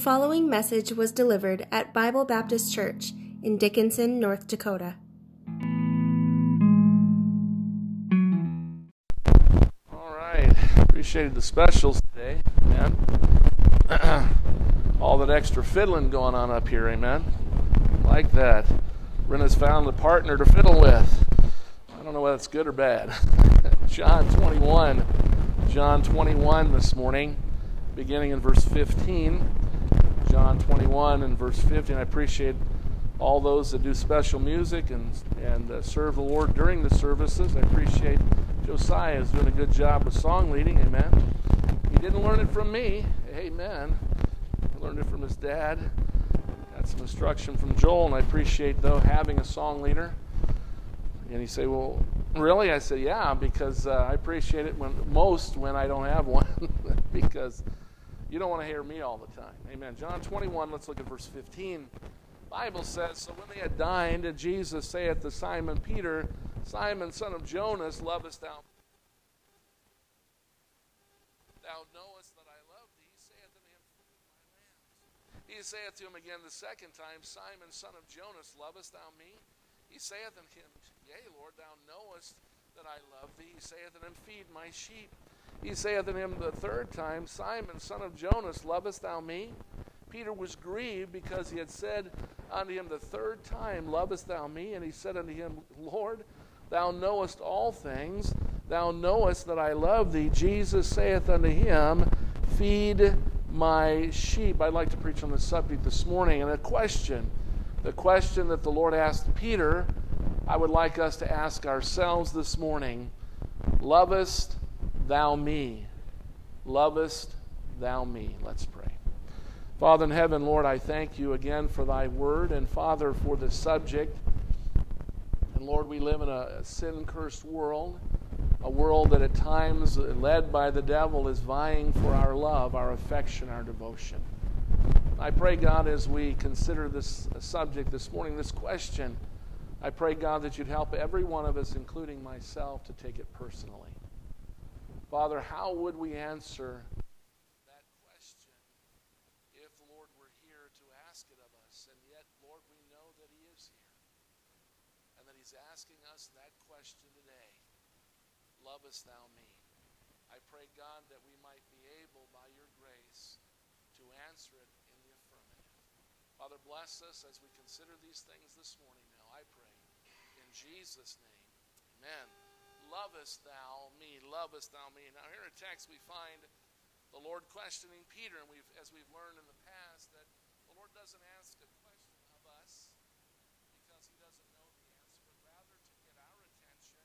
following message was delivered at Bible Baptist Church in Dickinson, North Dakota. All right. Appreciated the specials today, man. All that extra fiddling going on up here, amen. Like that. Renna's found a partner to fiddle with. I don't know whether it's good or bad. John 21. John 21 this morning, beginning in verse 15. John 21 and verse 15. I appreciate all those that do special music and, and uh, serve the Lord during the services. I appreciate Josiah is doing a good job of song leading. Amen. He didn't learn it from me. Amen. He learned it from his dad. Got some instruction from Joel, and I appreciate, though, having a song leader. And he say, "Well, really?" I said, "Yeah, because uh, I appreciate it when most when I don't have one, because you don't want to hear me all the time." Amen. John 21. Let's look at verse 15. Bible says, "So when they had dined, Jesus saith to Simon Peter, Simon, son of Jonas, lovest thou?" Thou knowest that I love thee, He saith unto him. He saith to him again the second time, Simon, son of Jonas, lovest thou me? He saith unto him, Yea, Lord, thou knowest that I love thee. He saith unto him, Feed my sheep. He saith unto him the third time, Simon, son of Jonas, lovest thou me? Peter was grieved because he had said unto him the third time, Lovest thou me? And he said unto him, Lord, thou knowest all things. Thou knowest that I love thee. Jesus saith unto him, Feed my sheep. I'd like to preach on this subject this morning. And a question, the question that the Lord asked Peter, I would like us to ask ourselves this morning Lovest thou me? Lovest thou me? Let's pray. Father in heaven, Lord, I thank you again for thy word, and Father, for the subject. And Lord, we live in a sin cursed world, a world that at times, led by the devil, is vying for our love, our affection, our devotion. I pray, God, as we consider this subject this morning, this question, I pray, God, that you'd help every one of us, including myself, to take it personally. Father, how would we answer that question if the Lord were here to ask it of us? And yet, Lord, we know that He is here and that He's asking us that question today Lovest thou me? I pray, God, that we might be able, by your grace, to answer it in the affirmative. Father, bless us as we consider these things this morning now, I pray. In Jesus' name, amen. Lovest thou me? Lovest thou me? Now, here in text, we find the Lord questioning Peter, and we've, as we've learned in the past, that the Lord doesn't ask a question of us because he doesn't know the answer, but rather to get our attention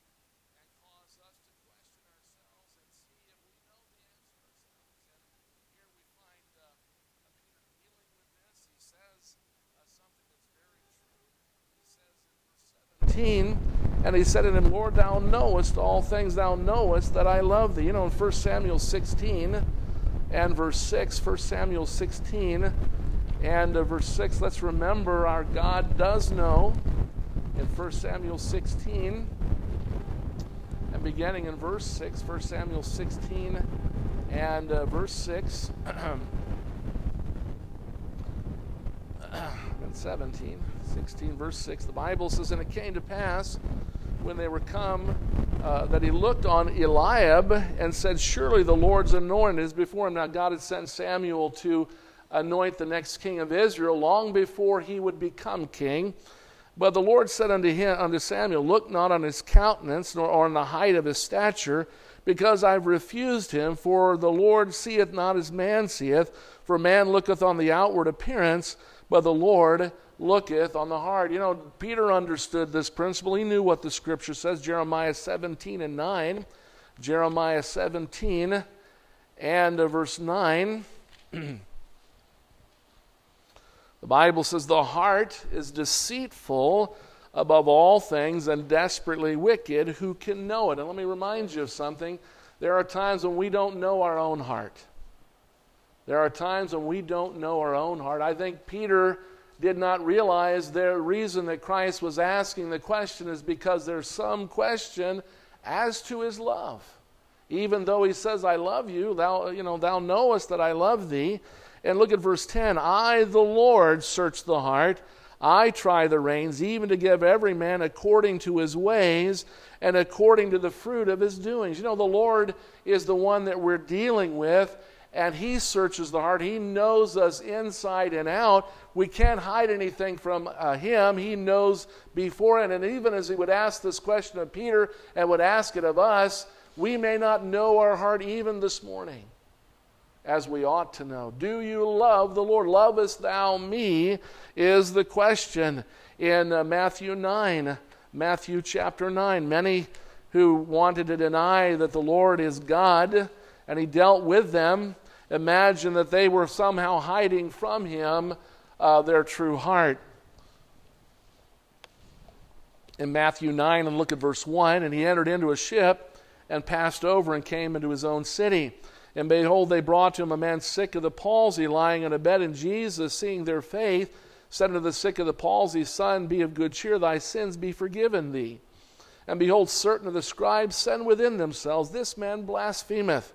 and cause us to question ourselves and see if we know the answer ourselves. And here we find uh, Peter dealing with this. He says uh, something that's very true. He says in verse 17, and he said unto him, Lord, thou knowest all things, thou knowest that I love thee. You know, in 1 Samuel 16 and verse 6, 1 Samuel 16 and uh, verse 6, let's remember our God does know. In 1 Samuel 16 and beginning in verse 6, 1 Samuel 16 and uh, verse 6, and 17, 16, verse 6, the Bible says, And it came to pass when they were come uh, that he looked on Eliab and said, Surely the Lord's anointed is before him. Now, God had sent Samuel to anoint the next king of Israel long before he would become king. But the Lord said unto him, unto Samuel, Look not on his countenance, nor on the height of his stature, because I've refused him. For the Lord seeth not as man seeth. For man looketh on the outward appearance, but the Lord looketh on the heart. You know, Peter understood this principle. He knew what the scripture says, Jeremiah 17 and 9. Jeremiah 17 and uh, verse 9. the Bible says, The heart is deceitful above all things and desperately wicked. Who can know it? And let me remind you of something. There are times when we don't know our own heart. There are times when we don't know our own heart. I think Peter did not realize the reason that Christ was asking the question is because there's some question as to his love. Even though he says, I love you, thou, you know, thou knowest that I love thee. And look at verse 10 I, the Lord, search the heart. I try the reins, even to give every man according to his ways and according to the fruit of his doings. You know, the Lord is the one that we're dealing with, and He searches the heart. He knows us inside and out. We can't hide anything from uh, Him. He knows beforehand. And even as He would ask this question of Peter and would ask it of us, we may not know our heart even this morning as we ought to know. Do you love the Lord? Lovest thou me? Is the question in uh, Matthew 9. Matthew chapter 9. Many who wanted to deny that the Lord is God, and he dealt with them, imagine that they were somehow hiding from him uh, their true heart. In Matthew 9, and look at verse 1 and he entered into a ship and passed over and came into his own city. And behold, they brought to him a man sick of the palsy, lying on a bed. And Jesus, seeing their faith, said unto the sick of the palsy, Son, be of good cheer, thy sins be forgiven thee. And behold, certain of the scribes said within themselves, This man blasphemeth.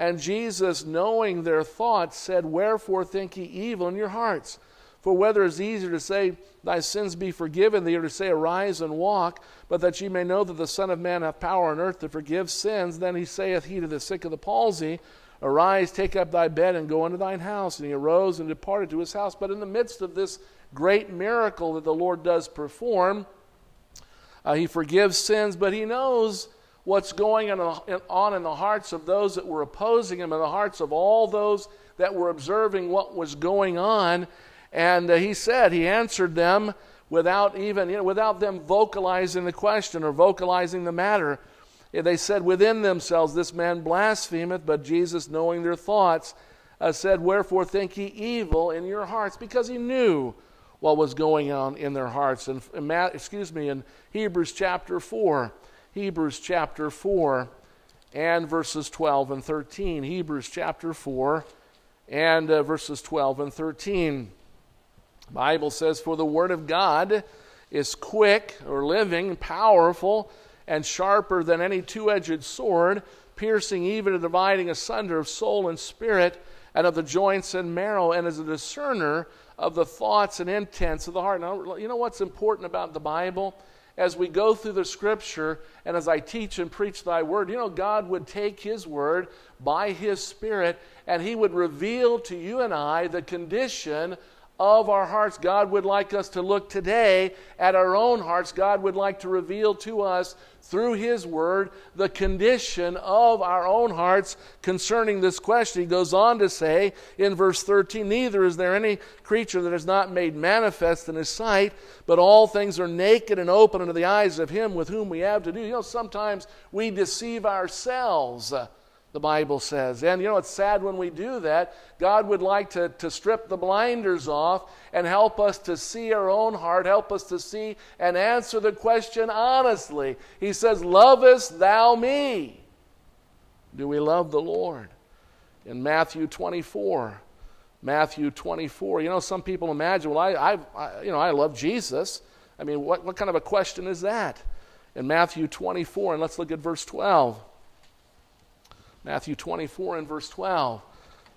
And Jesus, knowing their thoughts, said, Wherefore think ye evil in your hearts? For whether it is easier to say, Thy sins be forgiven thee, or to say, Arise and walk, but that ye may know that the Son of Man hath power on earth to forgive sins, then he saith he to the sick of the palsy, Arise, take up thy bed, and go unto thine house. And he arose and departed to his house. But in the midst of this great miracle that the Lord does perform, uh, he forgives sins, but he knows what's going on in the hearts of those that were opposing him in the hearts of all those that were observing what was going on. And uh, he said, he answered them without even, you know, without them vocalizing the question or vocalizing the matter. They said within themselves, This man blasphemeth, but Jesus, knowing their thoughts, uh, said, Wherefore think ye evil in your hearts? Because he knew what was going on in their hearts. And, excuse me, in Hebrews chapter 4, Hebrews chapter 4 and verses 12 and 13. Hebrews chapter 4 and uh, verses 12 and 13. The Bible says, For the word of God is quick or living, powerful, and sharper than any two edged sword, piercing even to dividing asunder of soul and spirit, and of the joints and marrow, and is a discerner of the thoughts and intents of the heart. Now, you know what's important about the Bible? As we go through the scripture and as I teach and preach thy word, you know, God would take his word by his spirit and he would reveal to you and I the condition of our hearts. God would like us to look today at our own hearts. God would like to reveal to us through His Word the condition of our own hearts concerning this question. He goes on to say in verse 13 Neither is there any creature that is not made manifest in His sight, but all things are naked and open unto the eyes of Him with whom we have to do. You know, sometimes we deceive ourselves the Bible says. And you know, it's sad when we do that. God would like to, to strip the blinders off and help us to see our own heart, help us to see and answer the question honestly. He says, Lovest thou me? Do we love the Lord? In Matthew 24, Matthew 24, you know, some people imagine, well, I, I, I you know, I love Jesus. I mean, what, what kind of a question is that? In Matthew 24, and let's look at verse 12. Matthew 24 and verse 12.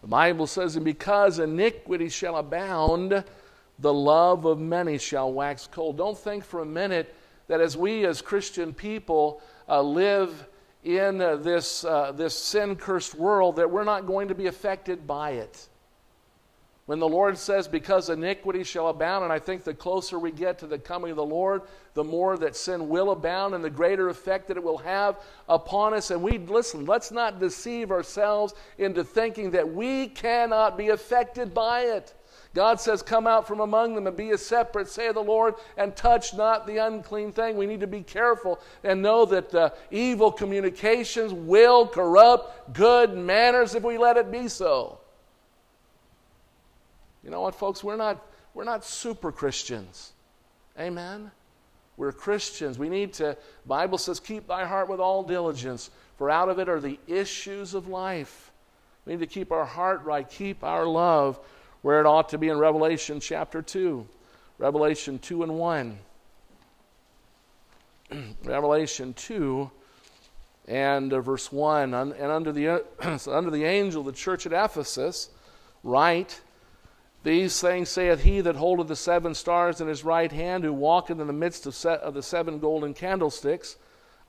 The Bible says, And because iniquity shall abound, the love of many shall wax cold. Don't think for a minute that as we as Christian people uh, live in uh, this, uh, this sin cursed world, that we're not going to be affected by it. When the Lord says, because iniquity shall abound, and I think the closer we get to the coming of the Lord, the more that sin will abound and the greater effect that it will have upon us. And we, listen, let's not deceive ourselves into thinking that we cannot be affected by it. God says, Come out from among them and be a separate, say the Lord, and touch not the unclean thing. We need to be careful and know that uh, evil communications will corrupt good manners if we let it be so. You know what, folks? We're not, we're not super Christians. Amen? We're Christians. We need to, Bible says, keep thy heart with all diligence, for out of it are the issues of life. We need to keep our heart right, keep our love where it ought to be in Revelation chapter 2. Revelation 2 and 1. Revelation 2 and uh, verse 1. And under the, under the angel, the church at Ephesus, write, These things saith he that holdeth the seven stars in his right hand, who walketh in the midst of, of the seven golden candlesticks.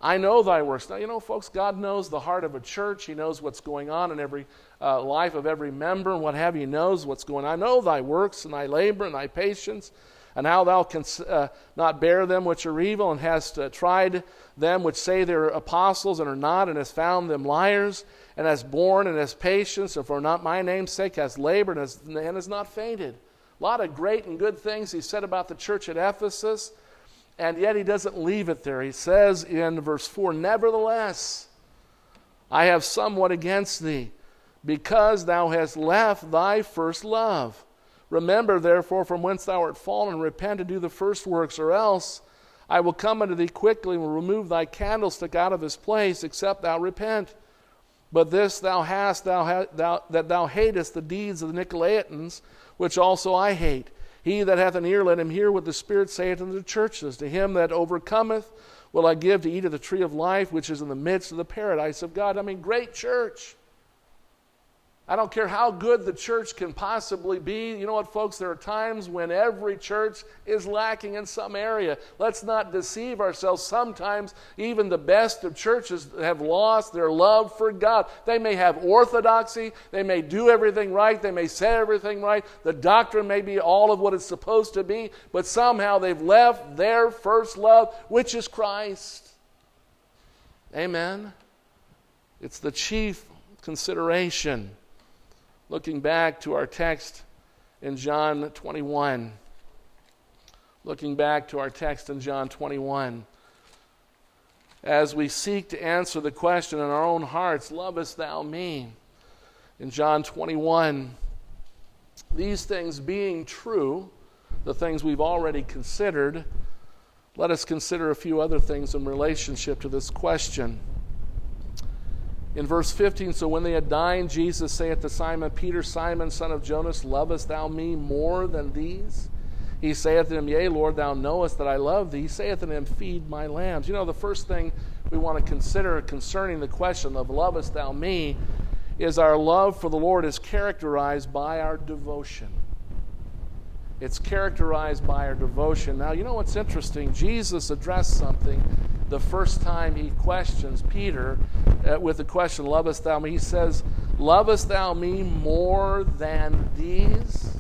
I know thy works. Now, you know, folks, God knows the heart of a church. He knows what's going on in every uh, life of every member and what have you. He knows what's going on. I know thy works and thy labor and thy patience, and how thou canst uh, not bear them which are evil, and hast uh, tried them which say they're apostles and are not, and hast found them liars, and hast borne and hast patience, and for not my name's sake hast labored and has, and has not fainted. A lot of great and good things he said about the church at Ephesus. And yet he doesn't leave it there. He says in verse 4 Nevertheless, I have somewhat against thee, because thou hast left thy first love. Remember, therefore, from whence thou art fallen, repent and do the first works, or else I will come unto thee quickly and will remove thy candlestick out of his place, except thou repent. But this thou hast, thou, ha- thou, that thou hatest the deeds of the Nicolaitans, which also I hate. He that hath an ear, let him hear what the Spirit saith unto the churches. To him that overcometh will I give to eat of the tree of life, which is in the midst of the paradise of God. I mean, great church. I don't care how good the church can possibly be. You know what, folks? There are times when every church is lacking in some area. Let's not deceive ourselves. Sometimes even the best of churches have lost their love for God. They may have orthodoxy, they may do everything right, they may say everything right, the doctrine may be all of what it's supposed to be, but somehow they've left their first love, which is Christ. Amen. It's the chief consideration looking back to our text in John 21. Looking back to our text in John 21. As we seek to answer the question in our own hearts, Lovest thou me? In John 21, these things being true, the things we've already considered, let us consider a few other things in relationship to this question. In verse 15, so when they had dined, Jesus saith to Simon Peter, Simon, son of Jonas, lovest thou me more than these? He saith to him, Yea, Lord, thou knowest that I love thee. He saith to him, Feed my lambs. You know, the first thing we want to consider concerning the question of lovest thou me is our love for the Lord is characterized by our devotion. It's characterized by our devotion. Now, you know what's interesting? Jesus addressed something the first time he questions Peter uh, with the question, Lovest thou me? He says, Lovest thou me more than these?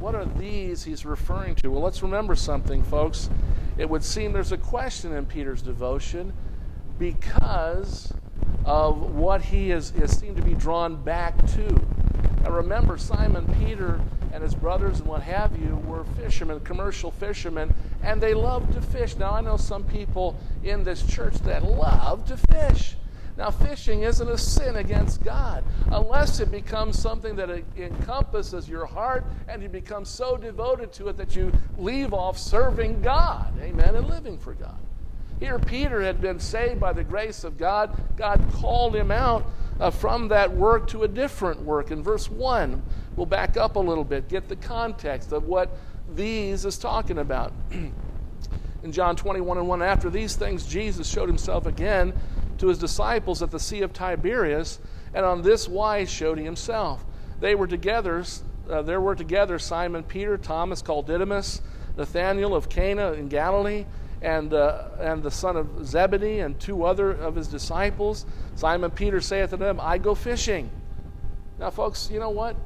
What are these he's referring to? Well, let's remember something, folks. It would seem there's a question in Peter's devotion because of what he is, is seemed to be drawn back to. Now remember, Simon Peter and his brothers and what have you were fishermen, commercial fishermen, and they loved to fish. Now, I know some people in this church that love to fish. Now, fishing isn't a sin against God unless it becomes something that encompasses your heart and you become so devoted to it that you leave off serving God. Amen. And living for God. Here, Peter had been saved by the grace of God. God called him out uh, from that work to a different work. In verse 1, we'll back up a little bit, get the context of what these is talking about. In John 21 and 1, after these things, Jesus showed himself again to his disciples at the Sea of Tiberias, and on this wise showed he himself. They were together, uh, there were together Simon Peter, Thomas called Didymus, Nathanael of Cana in Galilee, and, uh, and the son of Zebedee, and two other of his disciples. Simon Peter saith to them, I go fishing. Now, folks, you know what?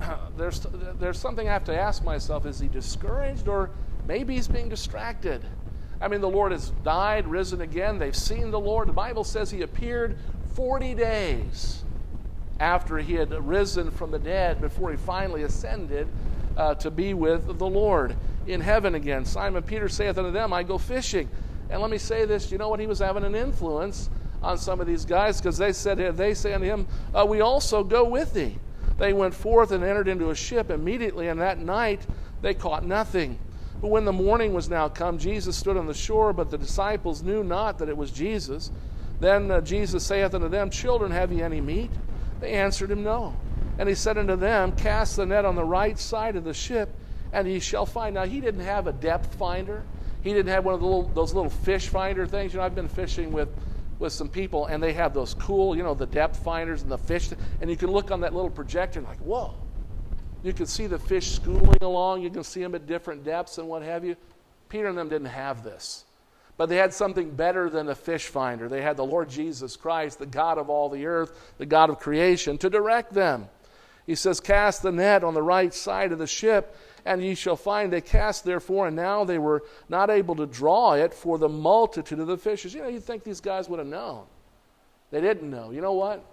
there's, there's something I have to ask myself is he discouraged or maybe he's being distracted? I mean, the Lord has died, risen again. They've seen the Lord. The Bible says he appeared 40 days after he had risen from the dead before he finally ascended uh, to be with the Lord in heaven again. Simon Peter saith unto them, I go fishing. And let me say this you know what? He was having an influence on some of these guys because they said, they say unto him, uh, We also go with thee. They went forth and entered into a ship immediately, and that night they caught nothing. But when the morning was now come, Jesus stood on the shore, but the disciples knew not that it was Jesus. Then uh, Jesus saith unto them, Children, have ye any meat? They answered him, No. And he said unto them, Cast the net on the right side of the ship, and ye shall find. Now, he didn't have a depth finder. He didn't have one of little, those little fish finder things. You know, I've been fishing with with some people, and they have those cool, you know, the depth finders and the fish, and you can look on that little projector and like, whoa, You can see the fish schooling along. You can see them at different depths and what have you. Peter and them didn't have this. But they had something better than a fish finder. They had the Lord Jesus Christ, the God of all the earth, the God of creation, to direct them. He says, Cast the net on the right side of the ship, and ye shall find. They cast therefore, and now they were not able to draw it for the multitude of the fishes. You know, you'd think these guys would have known. They didn't know. You know what?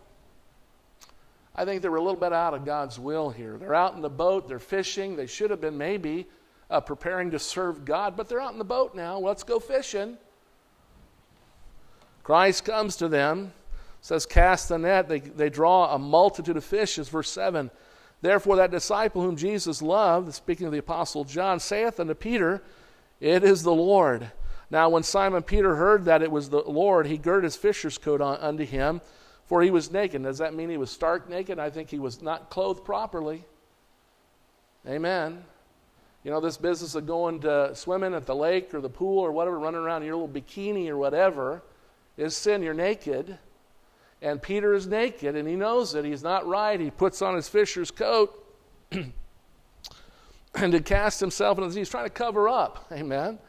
I think they were a little bit out of God's will here. They're out in the boat, they're fishing. They should have been maybe uh, preparing to serve God, but they're out in the boat now. Let's go fishing. Christ comes to them says, Cast the net. They, they draw a multitude of fishes. Verse 7. Therefore, that disciple whom Jesus loved, speaking of the Apostle John, saith unto Peter, It is the Lord. Now, when Simon Peter heard that it was the Lord, he girded his fisher's coat on, unto him, for he was naked. Does that mean he was stark naked? I think he was not clothed properly. Amen. You know, this business of going to swimming at the lake or the pool or whatever, running around in your little bikini or whatever, is sin. You're naked. And Peter is naked and he knows it. He's not right. He puts on his fisher's coat and to cast himself into the sea. He's trying to cover up. Amen.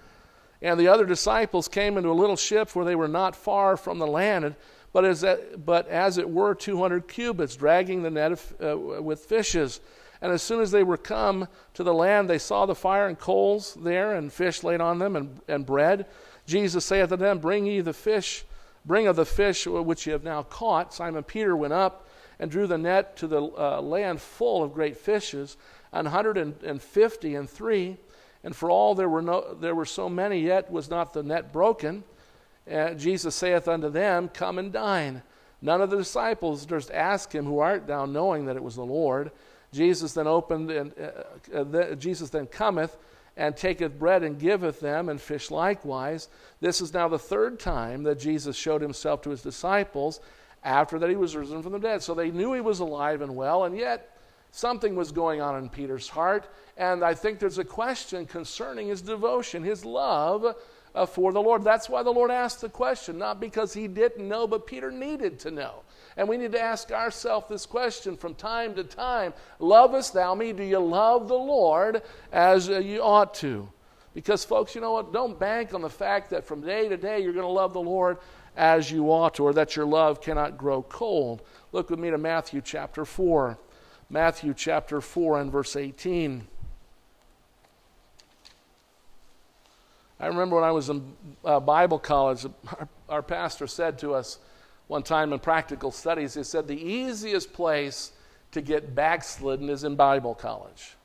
And the other disciples came into a little ship where they were not far from the land, but as, that, but as it were 200 cubits, dragging the net of, uh, with fishes. And as soon as they were come to the land, they saw the fire and coals there, and fish laid on them, and, and bread. Jesus saith to them, Bring ye the fish Bring of the fish which ye have now caught. Simon Peter went up and drew the net to the uh, land full of great fishes, an hundred and fifty and three. And for all there were, no, there were so many, yet was not the net broken. And Jesus saith unto them, Come and dine. None of the disciples durst ask him, Who art thou? knowing that it was the Lord. Jesus then opened, and uh, uh, Jesus then cometh and taketh bread and giveth them, and fish likewise. This is now the third time that Jesus showed himself to his disciples after that he was risen from the dead. So they knew he was alive and well, and yet something was going on in Peter's heart. And I think there's a question concerning his devotion, his love uh, for the Lord. That's why the Lord asked the question, not because he didn't know, but Peter needed to know. And we need to ask ourselves this question from time to time Lovest thou me? Do you love the Lord as you ought to? Because, folks, you know what? Don't bank on the fact that from day to day you're going to love the Lord as you ought to, or that your love cannot grow cold. Look with me to Matthew chapter 4. Matthew chapter 4 and verse 18. I remember when I was in uh, Bible college, our, our pastor said to us, one time in practical studies, he said the easiest place to get backslidden is in Bible college.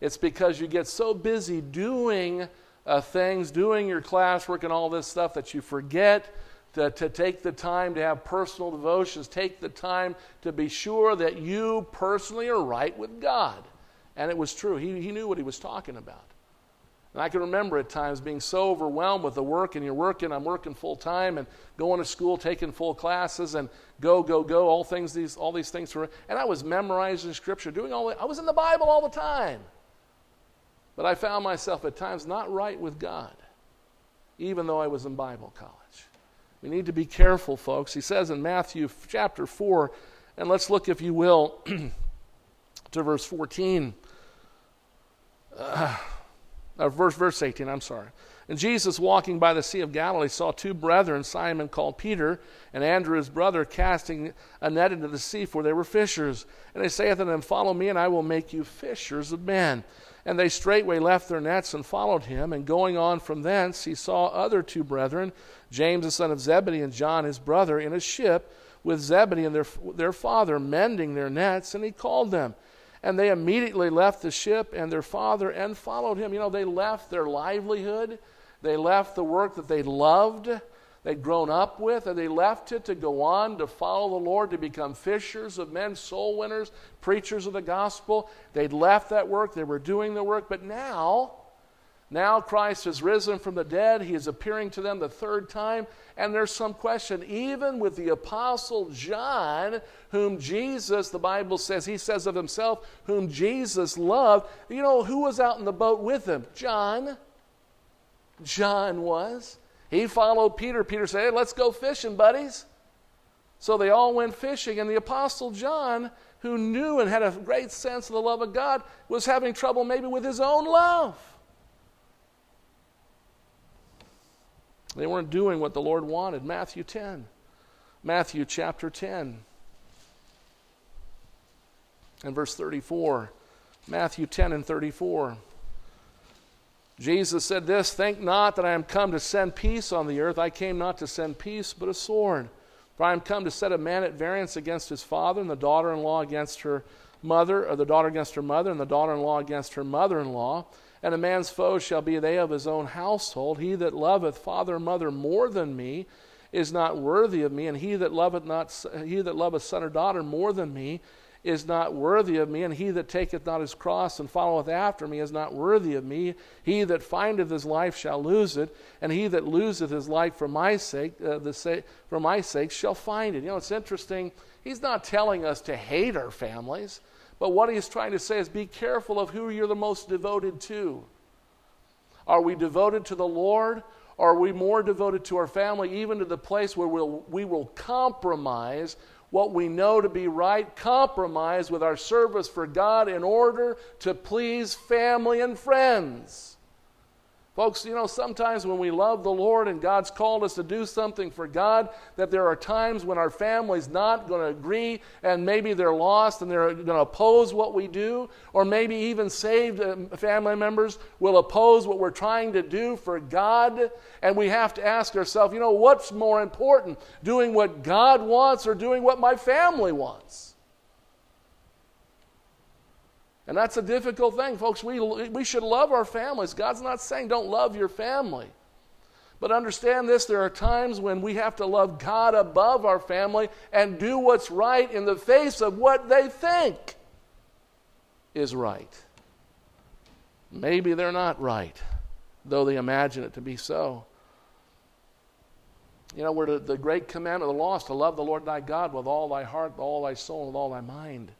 It's because you get so busy doing uh, things, doing your classwork and all this stuff that you forget to, to take the time to have personal devotions, take the time to be sure that you personally are right with God. And it was true. He, he knew what he was talking about. And I can remember at times being so overwhelmed with the work, and you're working, I'm working full time, and going to school, taking full classes, and go, go, go, all things, these, all these things. For, and I was memorizing scripture, doing all that. I was in the Bible all the time. But I found myself at times not right with God, even though I was in Bible college. We need to be careful, folks. He says in Matthew chapter 4, and let's look, if you will, to verse 14. Uh, uh, verse, verse 18, I'm sorry. And Jesus, walking by the Sea of Galilee, saw two brethren, Simon called Peter, and Andrew his brother, casting a net into the sea, for they were fishers. And he saith unto them, Follow me, and I will make you fishers of men. And they straightway left their nets and followed him. And going on from thence, he saw other two brethren, James the son of Zebedee, and John his brother, in a ship with Zebedee and their, their father, mending their nets. And he called them. And they immediately left the ship and their father and followed him. You know, they left their livelihood, they left the work that they loved, they'd grown up with, and they left it to go on to follow the Lord, to become fishers of men, soul winners, preachers of the gospel. They'd left that work, they were doing the work, but now, now Christ has risen from the dead. He is appearing to them the third time. And there's some question, even with the Apostle John, whom Jesus, the Bible says, he says of himself, whom Jesus loved. You know, who was out in the boat with him? John. John was. He followed Peter. Peter said, Hey, let's go fishing, buddies. So they all went fishing, and the Apostle John, who knew and had a great sense of the love of God, was having trouble maybe with his own love. They weren't doing what the Lord wanted. Matthew 10. Matthew chapter 10 and verse 34. Matthew 10 and 34. Jesus said this Think not that I am come to send peace on the earth. I came not to send peace, but a sword. For I am come to set a man at variance against his father, and the daughter in law against her mother, or the daughter against her mother, and the daughter in law against her mother in law. And a man's foes shall be they of his own household. He that loveth father or mother more than me is not worthy of me, and he that loveth not he that loveth son or daughter more than me is not worthy of me, and he that taketh not his cross and followeth after me is not worthy of me. He that findeth his life shall lose it, and he that loseth his life for my sake, uh, the sa- for my sake, shall find it. You know, it's interesting. He's not telling us to hate our families, but what he's trying to say is be careful of who you're the most devoted to. Are we devoted to the Lord? Or are we more devoted to our family, even to the place where we'll, we will compromise what we know to be right, compromise with our service for God in order to please family and friends. Folks, you know, sometimes when we love the Lord and God's called us to do something for God, that there are times when our family's not going to agree and maybe they're lost and they're going to oppose what we do, or maybe even saved uh, family members will oppose what we're trying to do for God. And we have to ask ourselves, you know, what's more important, doing what God wants or doing what my family wants? And that's a difficult thing, folks. We, we should love our families. God's not saying don't love your family. But understand this there are times when we have to love God above our family and do what's right in the face of what they think is right. Maybe they're not right, though they imagine it to be so. You know, we're the, the great commandment of the law is to love the Lord thy God with all thy heart, with all thy soul, with all thy mind.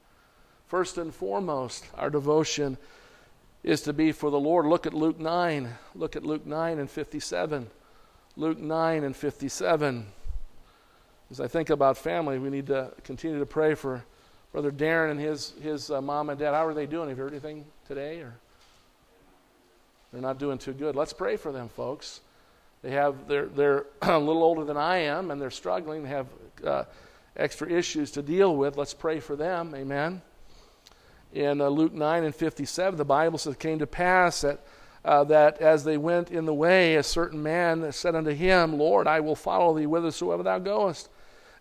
First and foremost, our devotion is to be for the Lord. Look at Luke 9. Look at Luke 9 and 57. Luke 9 and 57. As I think about family, we need to continue to pray for Brother Darren and his, his uh, mom and dad. How are they doing? Have you heard anything today? Or they're not doing too good. Let's pray for them, folks. They have they're they're a little older than I am, and they're struggling. They have uh, extra issues to deal with. Let's pray for them. Amen in uh, Luke 9 and 57, the Bible says, came to pass that, uh, that as they went in the way, a certain man said unto him, Lord, I will follow thee whithersoever thou goest.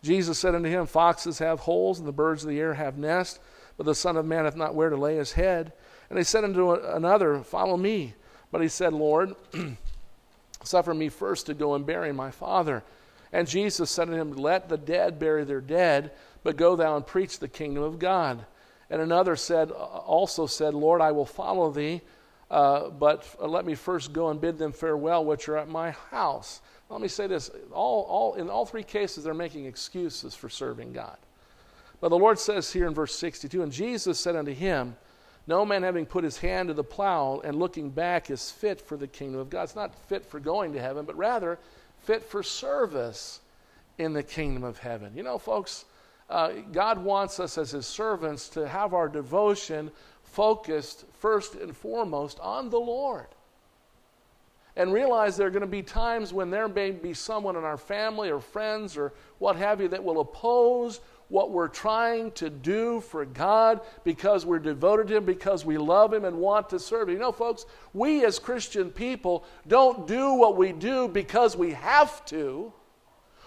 Jesus said unto him, Foxes have holes, and the birds of the air have nests, but the Son of Man hath not where to lay his head. And he said unto another, Follow me. But he said, Lord, suffer me first to go and bury my father. And Jesus said unto him, Let the dead bury their dead, but go thou and preach the kingdom of God. And another said, also said, Lord, I will follow thee, uh, but let me first go and bid them farewell, which are at my house. Let me say this all, all, in all three cases, they're making excuses for serving God. But the Lord says here in verse 62 And Jesus said unto him, No man having put his hand to the plow and looking back is fit for the kingdom of God. It's not fit for going to heaven, but rather fit for service in the kingdom of heaven. You know, folks, uh, God wants us as His servants to have our devotion focused first and foremost on the Lord. And realize there are going to be times when there may be someone in our family or friends or what have you that will oppose what we're trying to do for God because we're devoted to Him, because we love Him and want to serve Him. You know, folks, we as Christian people don't do what we do because we have to.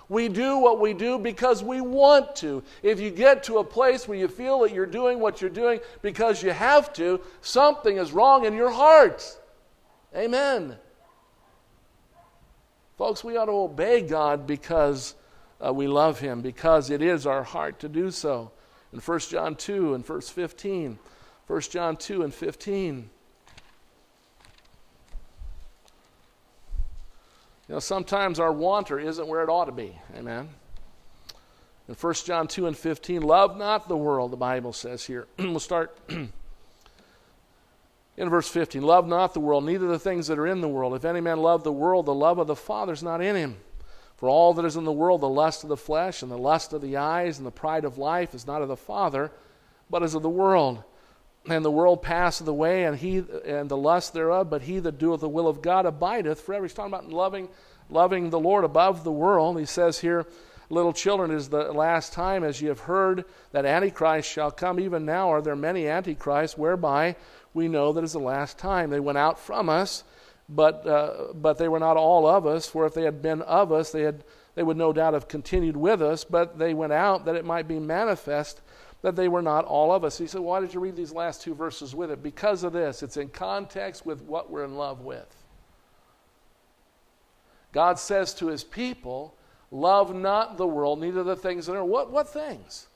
We do what we do because we want to. If you get to a place where you feel that you're doing what you're doing because you have to, something is wrong in your heart. Amen. Folks, we ought to obey God because uh, we love Him, because it is our heart to do so. In 1 John 2 and verse 15, 1 John 2 and 15. You know, sometimes our wanter isn't where it ought to be. Amen. In 1 John 2 and 15, love not the world, the Bible says here. we'll start in verse 15. Love not the world, neither the things that are in the world. If any man love the world, the love of the Father is not in him. For all that is in the world, the lust of the flesh and the lust of the eyes and the pride of life is not of the Father, but is of the world. And the world passeth away, and he and the lust thereof, but he that doeth the will of God abideth forever. He's talking about loving, loving the Lord above the world. He says here, Little children, is the last time, as ye have heard that Antichrist shall come. Even now are there many Antichrists, whereby we know that is the last time. They went out from us, but, uh, but they were not all of us, for if they had been of us, they, had, they would no doubt have continued with us, but they went out that it might be manifest that they were not all of us. He said, Why did you read these last two verses with it? Because of this. It's in context with what we're in love with. God says to his people, Love not the world, neither the things that are. What, what things?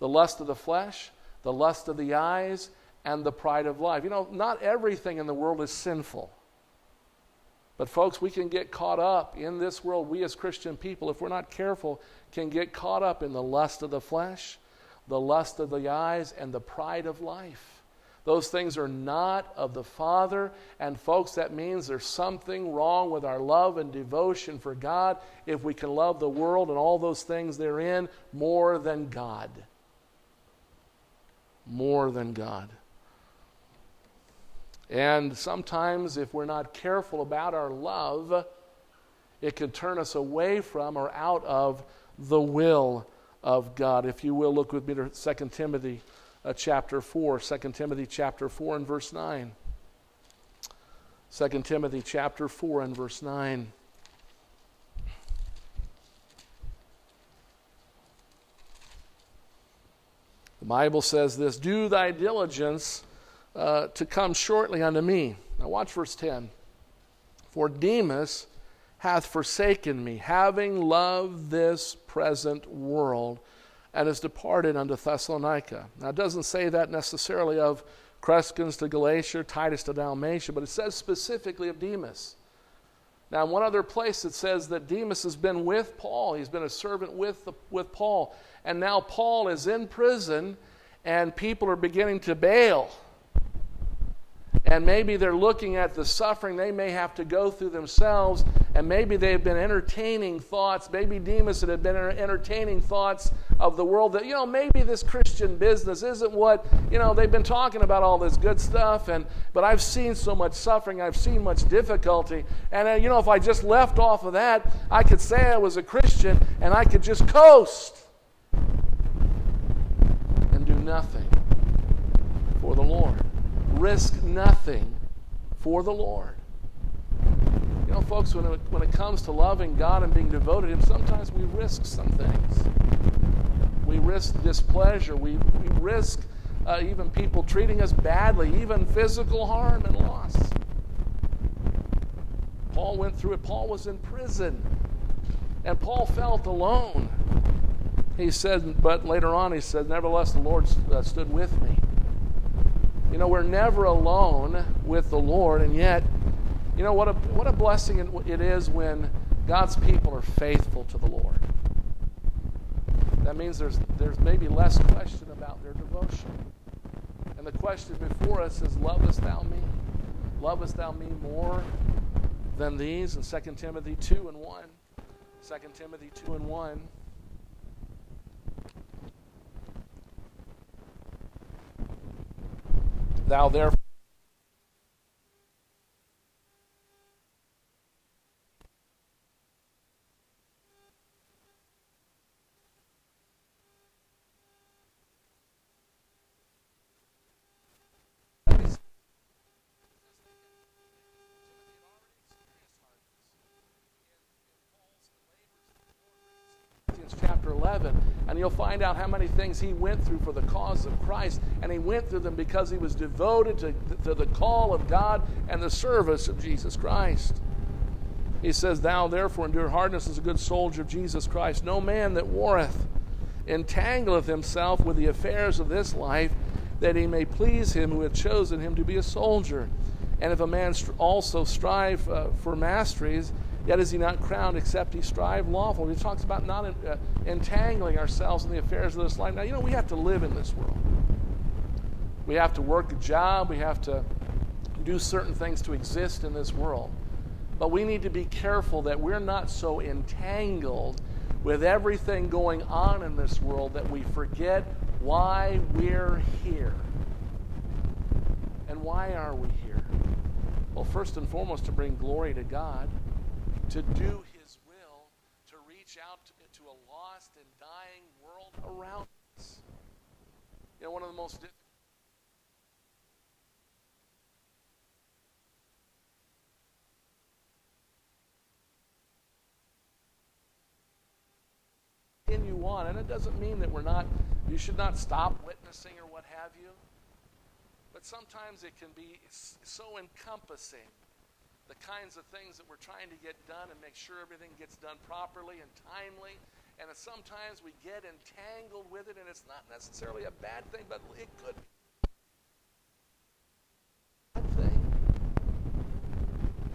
The lust of the flesh, the lust of the eyes, and the pride of life. You know, not everything in the world is sinful. But, folks, we can get caught up in this world. We, as Christian people, if we're not careful, can get caught up in the lust of the flesh, the lust of the eyes, and the pride of life. Those things are not of the Father. And, folks, that means there's something wrong with our love and devotion for God if we can love the world and all those things therein more than God. More than God. And sometimes, if we're not careful about our love, it can turn us away from or out of the will of God. If you will, look with me to 2 Timothy uh, chapter 4. 2 Timothy chapter 4 and verse 9. 2 Timothy chapter 4 and verse 9. The Bible says this Do thy diligence uh, to come shortly unto me. Now, watch verse 10. For Demas hath forsaken me, having loved this present world, and is departed unto Thessalonica. Now, it doesn't say that necessarily of Crescens to Galatia, Titus to Dalmatia, but it says specifically of Demas. Now, in one other place, it says that Demas has been with Paul. He's been a servant with, the, with Paul. And now Paul is in prison, and people are beginning to bail and maybe they're looking at the suffering they may have to go through themselves, and maybe they've been entertaining thoughts. Maybe Demas had been entertaining thoughts of the world that, you know, maybe this Christian business isn't what, you know, they've been talking about all this good stuff, and but I've seen so much suffering, I've seen much difficulty, and, uh, you know, if I just left off of that, I could say I was a Christian and I could just coast and do nothing for the Lord risk nothing for the Lord. You know, folks, when it, when it comes to loving God and being devoted to Him, sometimes we risk some things. We risk displeasure. We, we risk uh, even people treating us badly, even physical harm and loss. Paul went through it. Paul was in prison, and Paul felt alone. He said, but later on, he said, Nevertheless, the Lord uh, stood with me. You know, we're never alone with the Lord, and yet, you know, what a, what a blessing it is when God's people are faithful to the Lord. That means there's, there's maybe less question about their devotion. And the question before us is Lovest thou me? Lovest thou me more than these? In 2 Timothy 2 and 1. 2 Timothy 2 and 1. Thou therefore chapter 11, and you'll find out how many things he went through for the cause of Christ. And he went through them because he was devoted to, to the call of God and the service of Jesus Christ. He says, Thou therefore endure hardness as a good soldier of Jesus Christ. No man that warreth entangleth himself with the affairs of this life, that he may please him who hath chosen him to be a soldier. And if a man also strive uh, for masteries, Yet is he not crowned except he strive lawful. He talks about not uh, entangling ourselves in the affairs of this life. Now, you know, we have to live in this world. We have to work a job. We have to do certain things to exist in this world. But we need to be careful that we're not so entangled with everything going on in this world that we forget why we're here. And why are we here? Well, first and foremost, to bring glory to God, to do His will, to reach out to, to a lost and dying world around us. You know, one of the most difficult continue on. And it doesn't mean that we're not, you should not stop witnessing or what have you. But sometimes it can be so encompassing the kinds of things that we're trying to get done and make sure everything gets done properly and timely. And sometimes we get entangled with it, and it's not necessarily a bad thing, but it could be.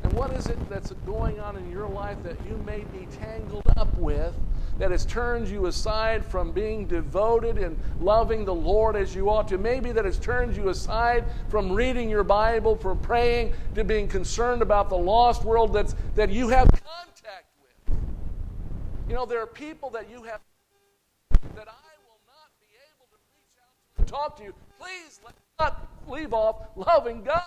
And what is it that's going on in your life that you may be tangled up with that has turned you aside from being devoted and loving the Lord as you ought to. Maybe that has turned you aside from reading your Bible, from praying, to being concerned about the lost world that's, that you have contact with. You know, there are people that you have that I will not be able to reach out to and talk to you. Please let not leave off loving God.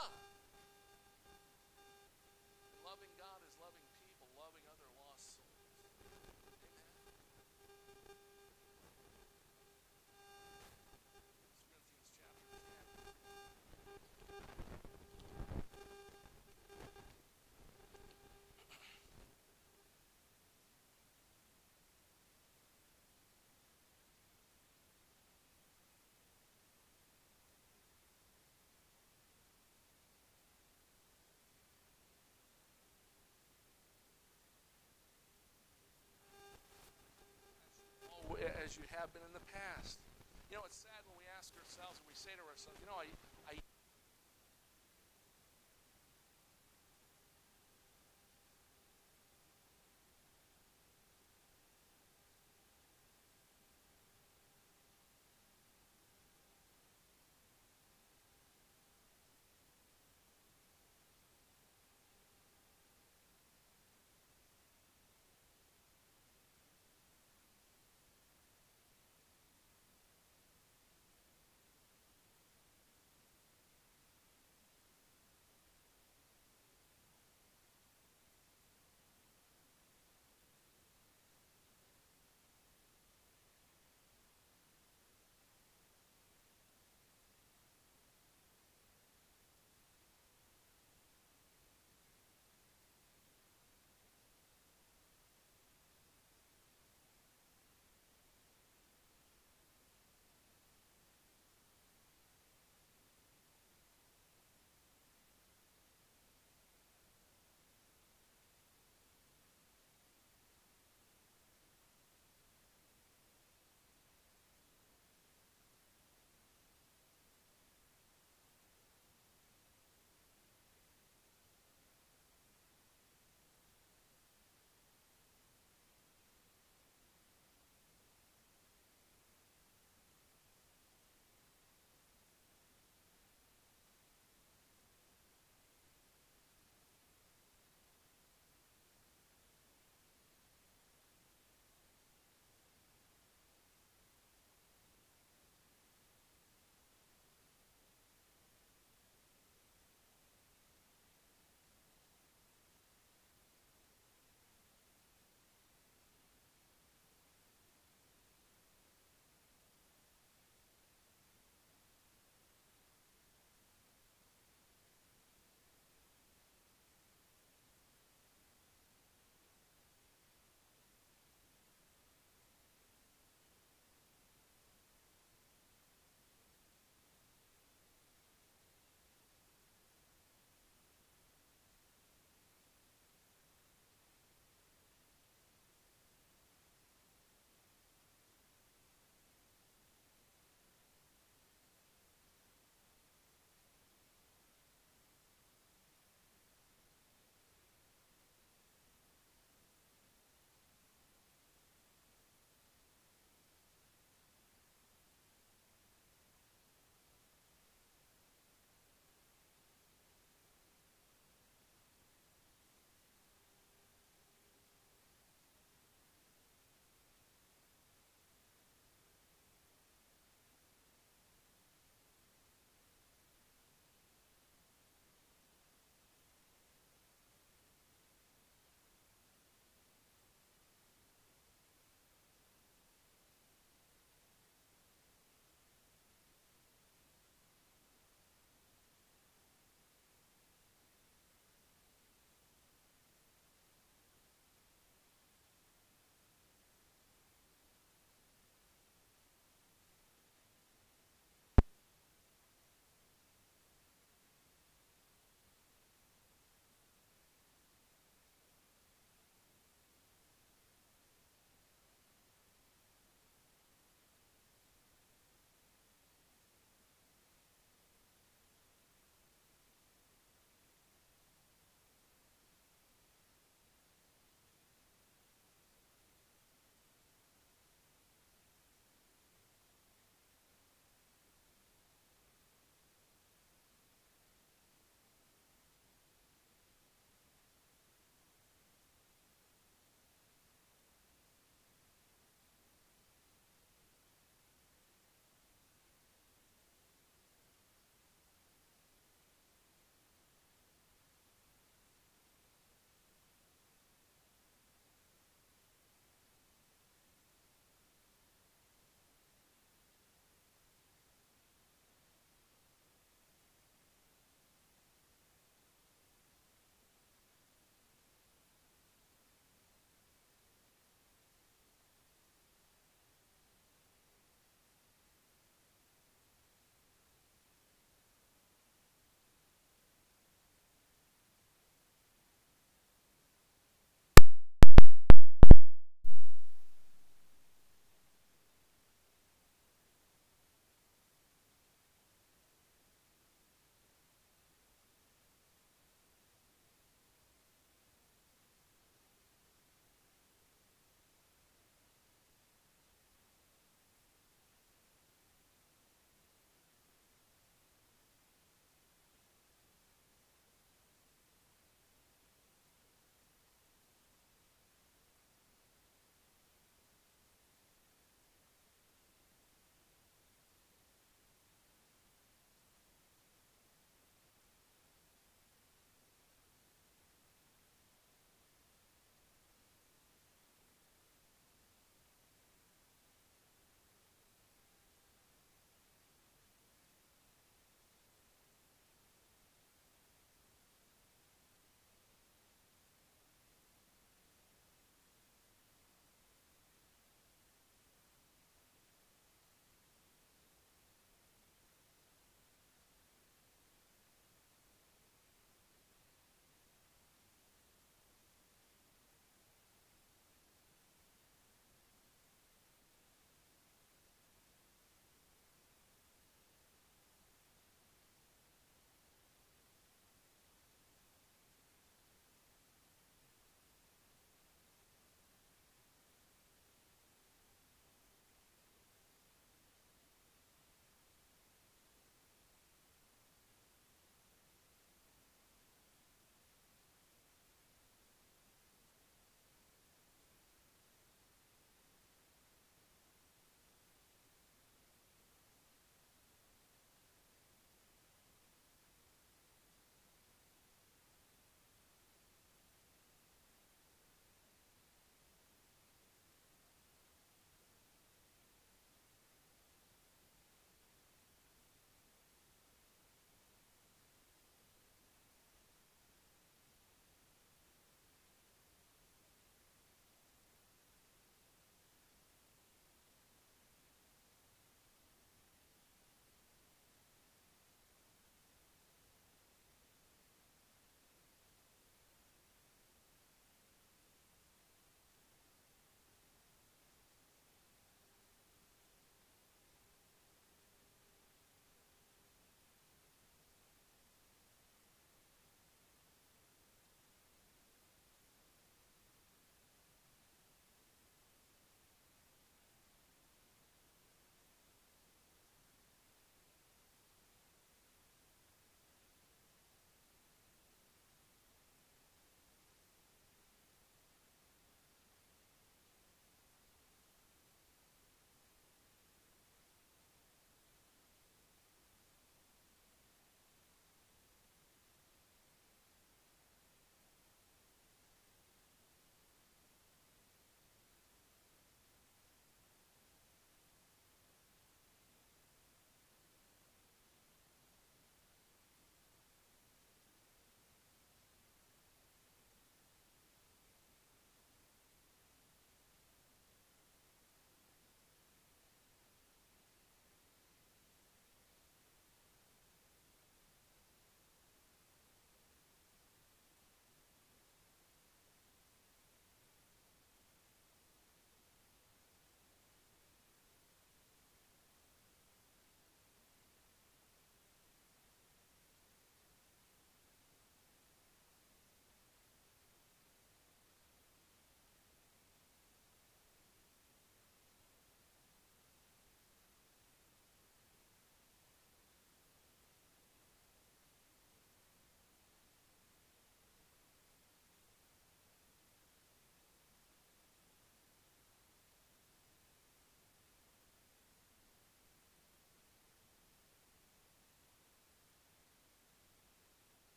as you have been in the past. You know, it's sad when we ask ourselves and we say to ourselves, you know, I, I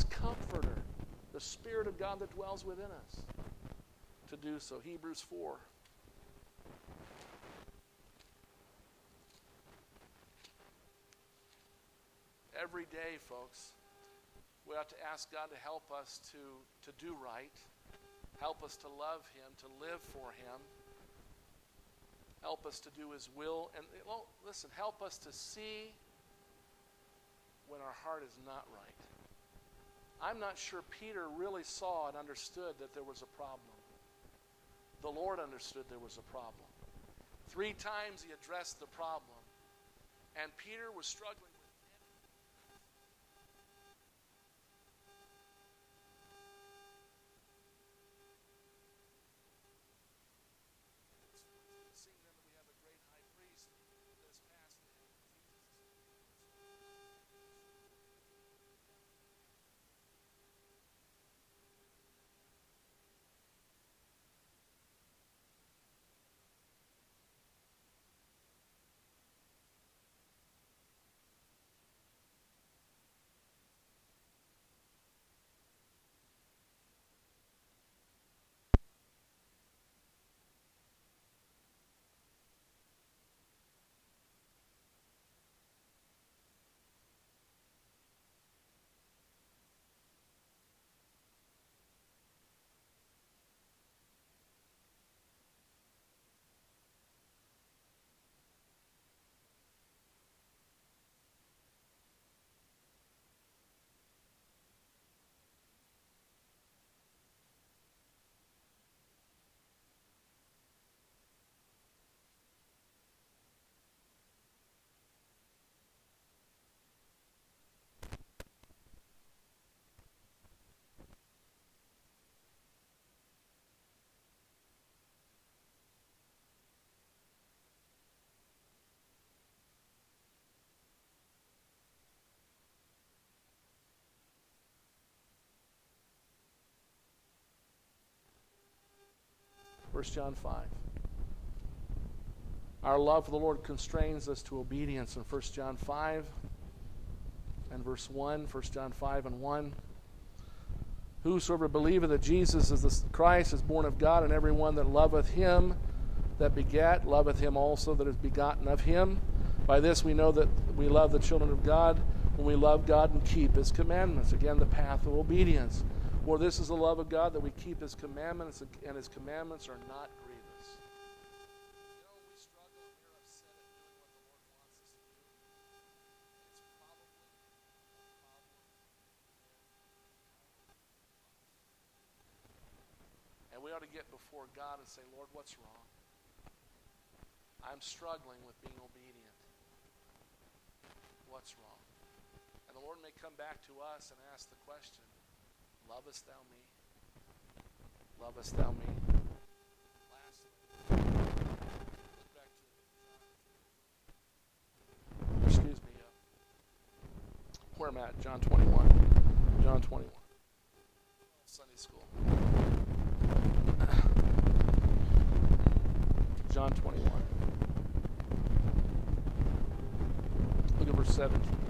God's comforter, the Spirit of God that dwells within us, to do so. Hebrews 4. Every day, folks, we ought to ask God to help us to, to do right, help us to love Him, to live for Him, help us to do His will, and well, listen, help us to see when our heart is not right. I'm not sure Peter really saw and understood that there was a problem. The Lord understood there was a problem. Three times he addressed the problem, and Peter was struggling First John 5. Our love for the Lord constrains us to obedience in 1 John 5 and verse 1, 1 John 5 and 1. Whosoever believeth that Jesus is the Christ is born of God, and every one that loveth him that begat loveth him also that is begotten of him. By this we know that we love the children of God when we love God and keep his commandments. Again, the path of obedience. For this is the love of God that we keep his commandments, and his commandments are not grievous. And we ought to get before God and say, Lord, what's wrong? I'm struggling with being obedient. What's wrong? And the Lord may come back to us and ask the question Lovest thou me? Lovest thou me? Excuse me, uh, where am I at? John 21. John 21. Sunday school. John 21. Look at verse 17.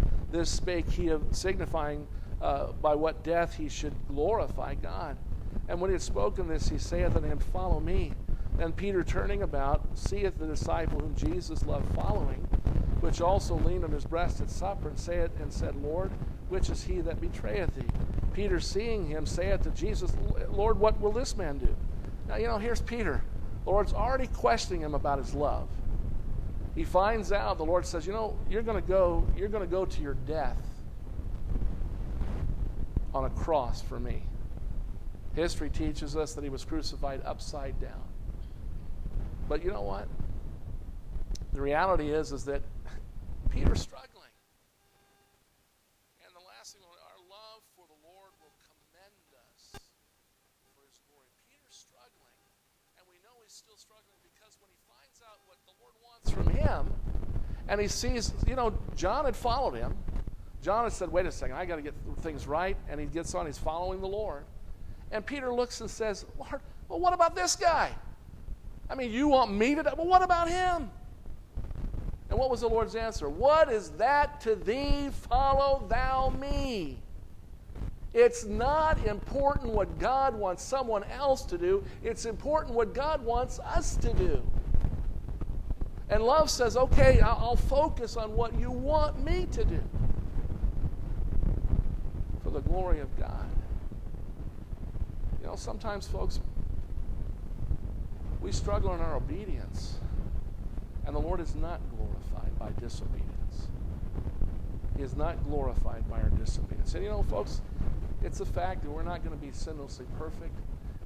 This spake he of signifying uh, by what death he should glorify God. And when he had spoken this, he saith unto him, Follow me. And Peter, turning about, seeth the disciple whom Jesus loved following, which also leaned on his breast at supper, and saith and said, Lord, which is he that betrayeth thee? Peter, seeing him, saith to Jesus, Lord, what will this man do? Now, you know, here's Peter. Lord's already questioning him about his love. He finds out, the Lord says, You know, you're going to go, you're going to go to your death on a cross for me. History teaches us that he was crucified upside down. But you know what? The reality is is that peter struggling. And the last thing, our love for the Lord will commend from him. And he sees, you know, John had followed him. John had said, wait a second, I got to get things right. And he gets on, he's following the Lord. And Peter looks and says, Lord, well, what about this guy? I mean, you want me to, well, what about him? And what was the Lord's answer? What is that to thee? Follow thou me. It's not important what God wants someone else to do, it's important what God wants us to do. And love says, okay, I'll focus on what you want me to do for the glory of God. You know, sometimes, folks, we struggle in our obedience, and the Lord is not glorified by disobedience. He is not glorified by our disobedience. And you know, folks, it's a fact that we're not going to be sinlessly perfect.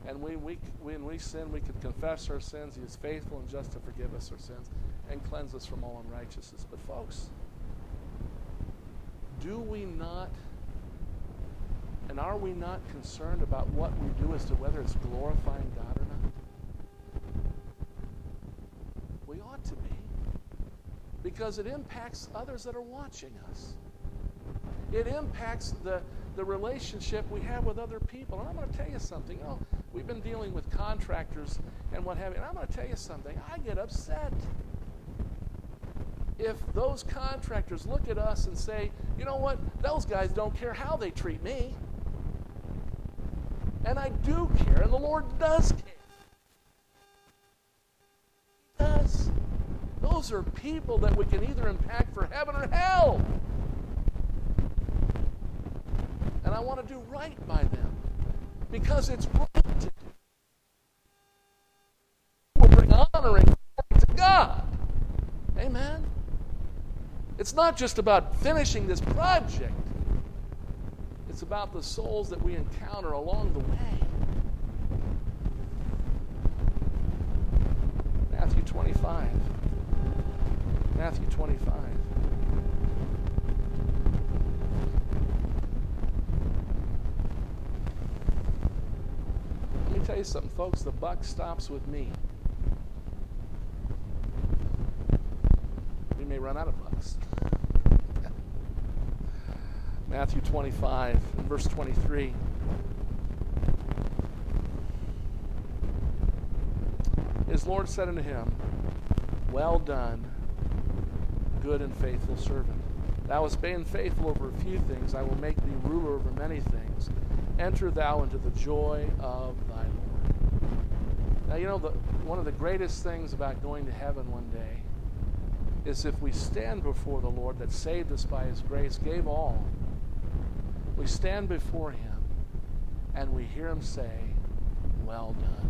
And we, we, when we sin, we can confess our sins. He is faithful and just to forgive us our sins and cleanse us from all unrighteousness. But, folks, do we not and are we not concerned about what we do as to whether it's glorifying God or not? We ought to be. Because it impacts others that are watching us. It impacts the, the relationship we have with other people. And I'm going to tell you something. You know, we've been dealing with contractors and what have you. And I'm going to tell you something. I get upset if those contractors look at us and say, you know what, those guys don't care how they treat me. And I do care, and the Lord does care. Does. Those are people that we can either impact for heaven or hell. And I want to do right by them because it's right to do. Will bring honoring to God. Amen. It's not just about finishing this project. It's about the souls that we encounter along the way. Matthew 25. Matthew 25. Let me tell you something, folks. The buck stops with me. We may run out of. Matthew 25 and verse 23. His Lord said unto him, Well done, good and faithful servant. Thou hast been faithful over a few things, I will make thee ruler over many things. Enter thou into the joy of thy Lord. Now, you know, the, one of the greatest things about going to heaven one day is if we stand before the Lord that saved us by his grace, gave all, we stand before him and we hear him say, Well done,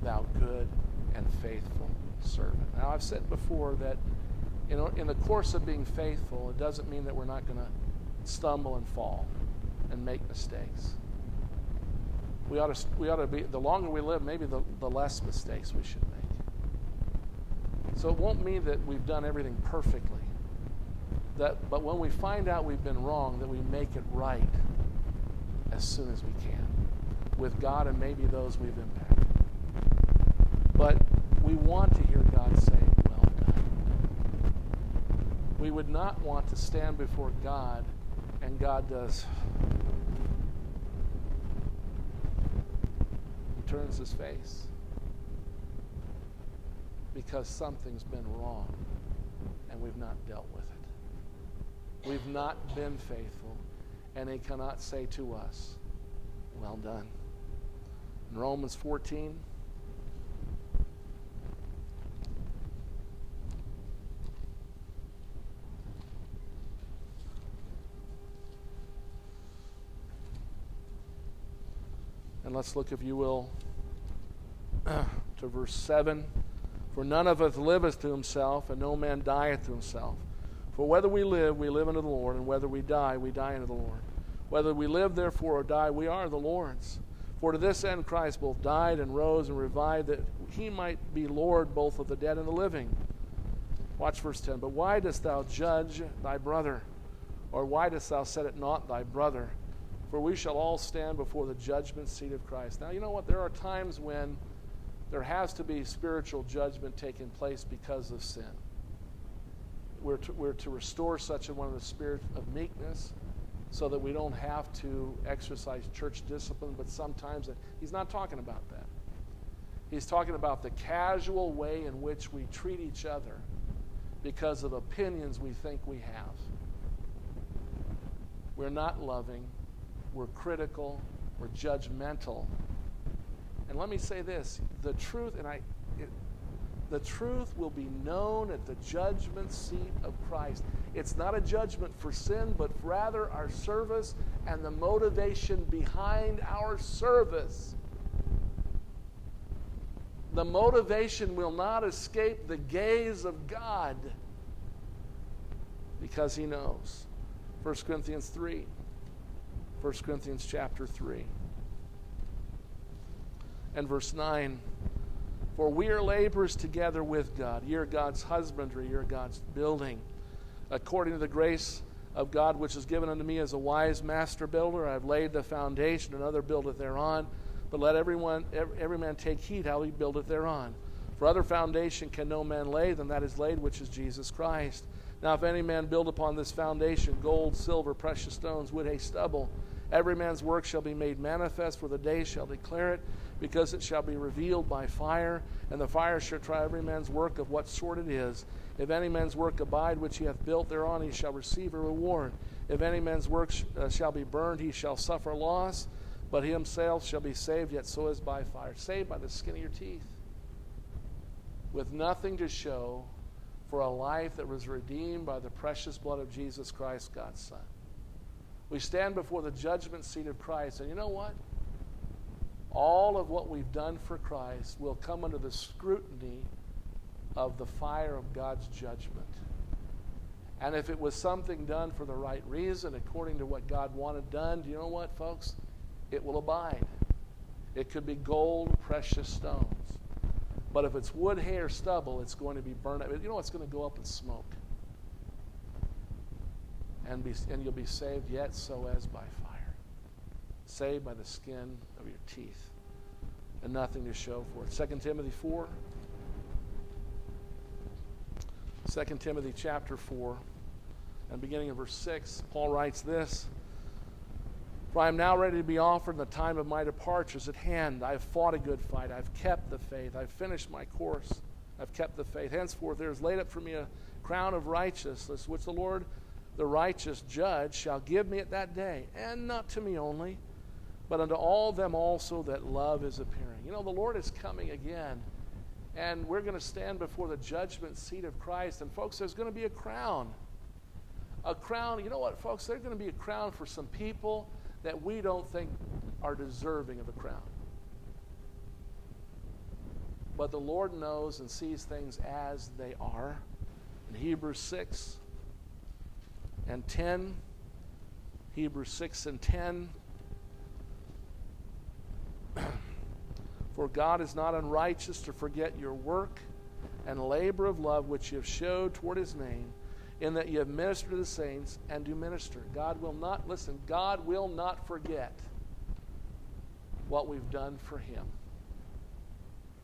thou good and faithful servant. Now, I've said before that in, in the course of being faithful, it doesn't mean that we're not going to stumble and fall and make mistakes. We ought to, we ought to be, the longer we live, maybe the, the less mistakes we should make. So it won't mean that we've done everything perfectly. That, but when we find out we've been wrong, that we make it right as soon as we can with God and maybe those we've impacted. But we want to hear God say, Well done. We would not want to stand before God and God does. He turns his face because something's been wrong and we've not dealt with it. We've not been faithful, and He cannot say to us, Well done. In Romans 14, And let's look, if you will, to verse 7. For none of us liveth to himself, and no man dieth to himself. For whether we live, we live unto the Lord, and whether we die, we die unto the Lord. Whether we live, therefore, or die, we are the Lord's. For to this end Christ both died and rose and revived, that he might be Lord both of the dead and the living. Watch verse 10. But why dost thou judge thy brother? Or why dost thou set it not thy brother? For we shall all stand before the judgment seat of Christ. Now, you know what? There are times when there has to be spiritual judgment taking place because of sin. We're to, we're to restore such a one in the spirit of meekness so that we don't have to exercise church discipline, but sometimes he's not talking about that. He's talking about the casual way in which we treat each other because of opinions we think we have. We're not loving, we're critical, we're judgmental. And let me say this the truth, and I, the truth will be known at the judgment seat of Christ. It's not a judgment for sin, but rather our service and the motivation behind our service. The motivation will not escape the gaze of God because He knows. 1 Corinthians 3. 1 Corinthians chapter 3 and verse 9. For we are laborers together with God. You're God's husbandry, you're God's building. According to the grace of God which is given unto me as a wise master builder, I have laid the foundation, and another buildeth thereon. But let everyone, every man take heed how he buildeth thereon. For other foundation can no man lay than that is laid, which is Jesus Christ. Now, if any man build upon this foundation gold, silver, precious stones, wood, hay, stubble, every man's work shall be made manifest, for the day shall declare it, because it shall be revealed by fire, and the fire shall try every man's work of what sort it is. If any man's work abide which he hath built thereon, he shall receive a reward. If any man's work sh- uh, shall be burned, he shall suffer loss, but he himself shall be saved, yet so is by fire. Saved by the skin of your teeth, with nothing to show for a life that was redeemed by the precious blood of Jesus Christ, God's Son. We stand before the judgment seat of Christ, and you know what? All of what we've done for Christ will come under the scrutiny of the fire of God's judgment. And if it was something done for the right reason, according to what God wanted done, do you know what, folks? It will abide. It could be gold, precious stones. But if it's wood, hay, or stubble, it's going to be burned up. You know, it's going to go up in smoke. And, be, and you'll be saved yet so as by saved by the skin of your teeth and nothing to show for it. 2 Timothy 4. 2 Timothy chapter 4 and beginning in verse 6, Paul writes this For I am now ready to be offered, and the time of my departure is at hand. I have fought a good fight. I've kept the faith. I've finished my course. I've kept the faith. Henceforth, there is laid up for me a crown of righteousness, which the Lord, the righteous judge, shall give me at that day, and not to me only but unto all them also that love is appearing. You know, the Lord is coming again, and we're going to stand before the judgment seat of Christ. And, folks, there's going to be a crown. A crown, you know what, folks? There's going to be a crown for some people that we don't think are deserving of a crown. But the Lord knows and sees things as they are. In Hebrews 6 and 10, Hebrews 6 and 10, For God is not unrighteous to forget your work and labor of love which you have showed toward his name, in that you have ministered to the saints and do minister. God will not, listen, God will not forget what we've done for him.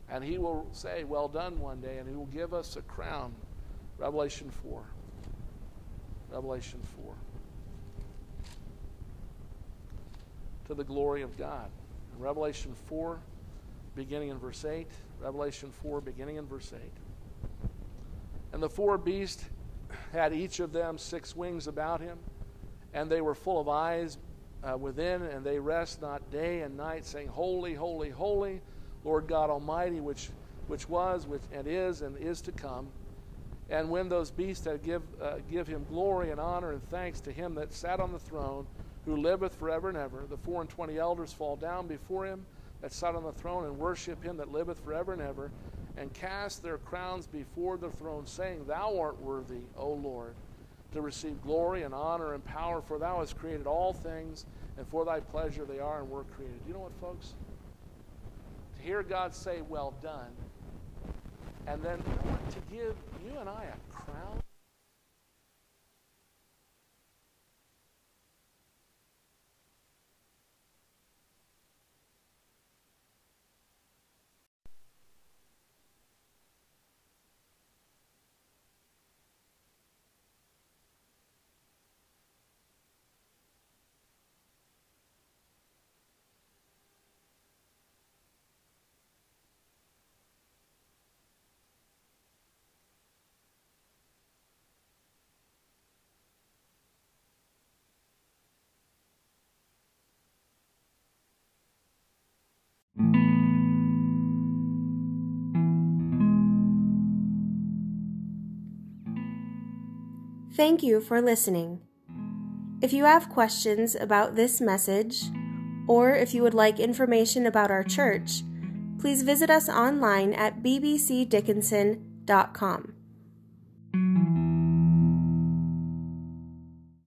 And he will say, Well done one day, and he will give us a crown. Revelation 4. Revelation 4. To the glory of God. Revelation 4, beginning in verse 8. Revelation 4, beginning in verse 8. And the four beasts had each of them six wings about him, and they were full of eyes uh, within, and they rest not day and night, saying, Holy, holy, holy, Lord God Almighty, which, which was, which, and is, and is to come. And when those beasts had give, uh, give him glory and honor and thanks to him that sat on the throne, who liveth forever and ever. The four and twenty elders fall down before him that sat on the throne and worship him that liveth forever and ever, and cast their crowns before the throne, saying, Thou art worthy, O Lord, to receive glory and honor and power, for thou hast created all things, and for thy pleasure they are and were created. You know what, folks? To hear God say, Well done, and then you know to give you and I a crown. Thank you for listening. If you have questions about this message, or if you would like information about our church, please visit us online at bbcdickinson.com.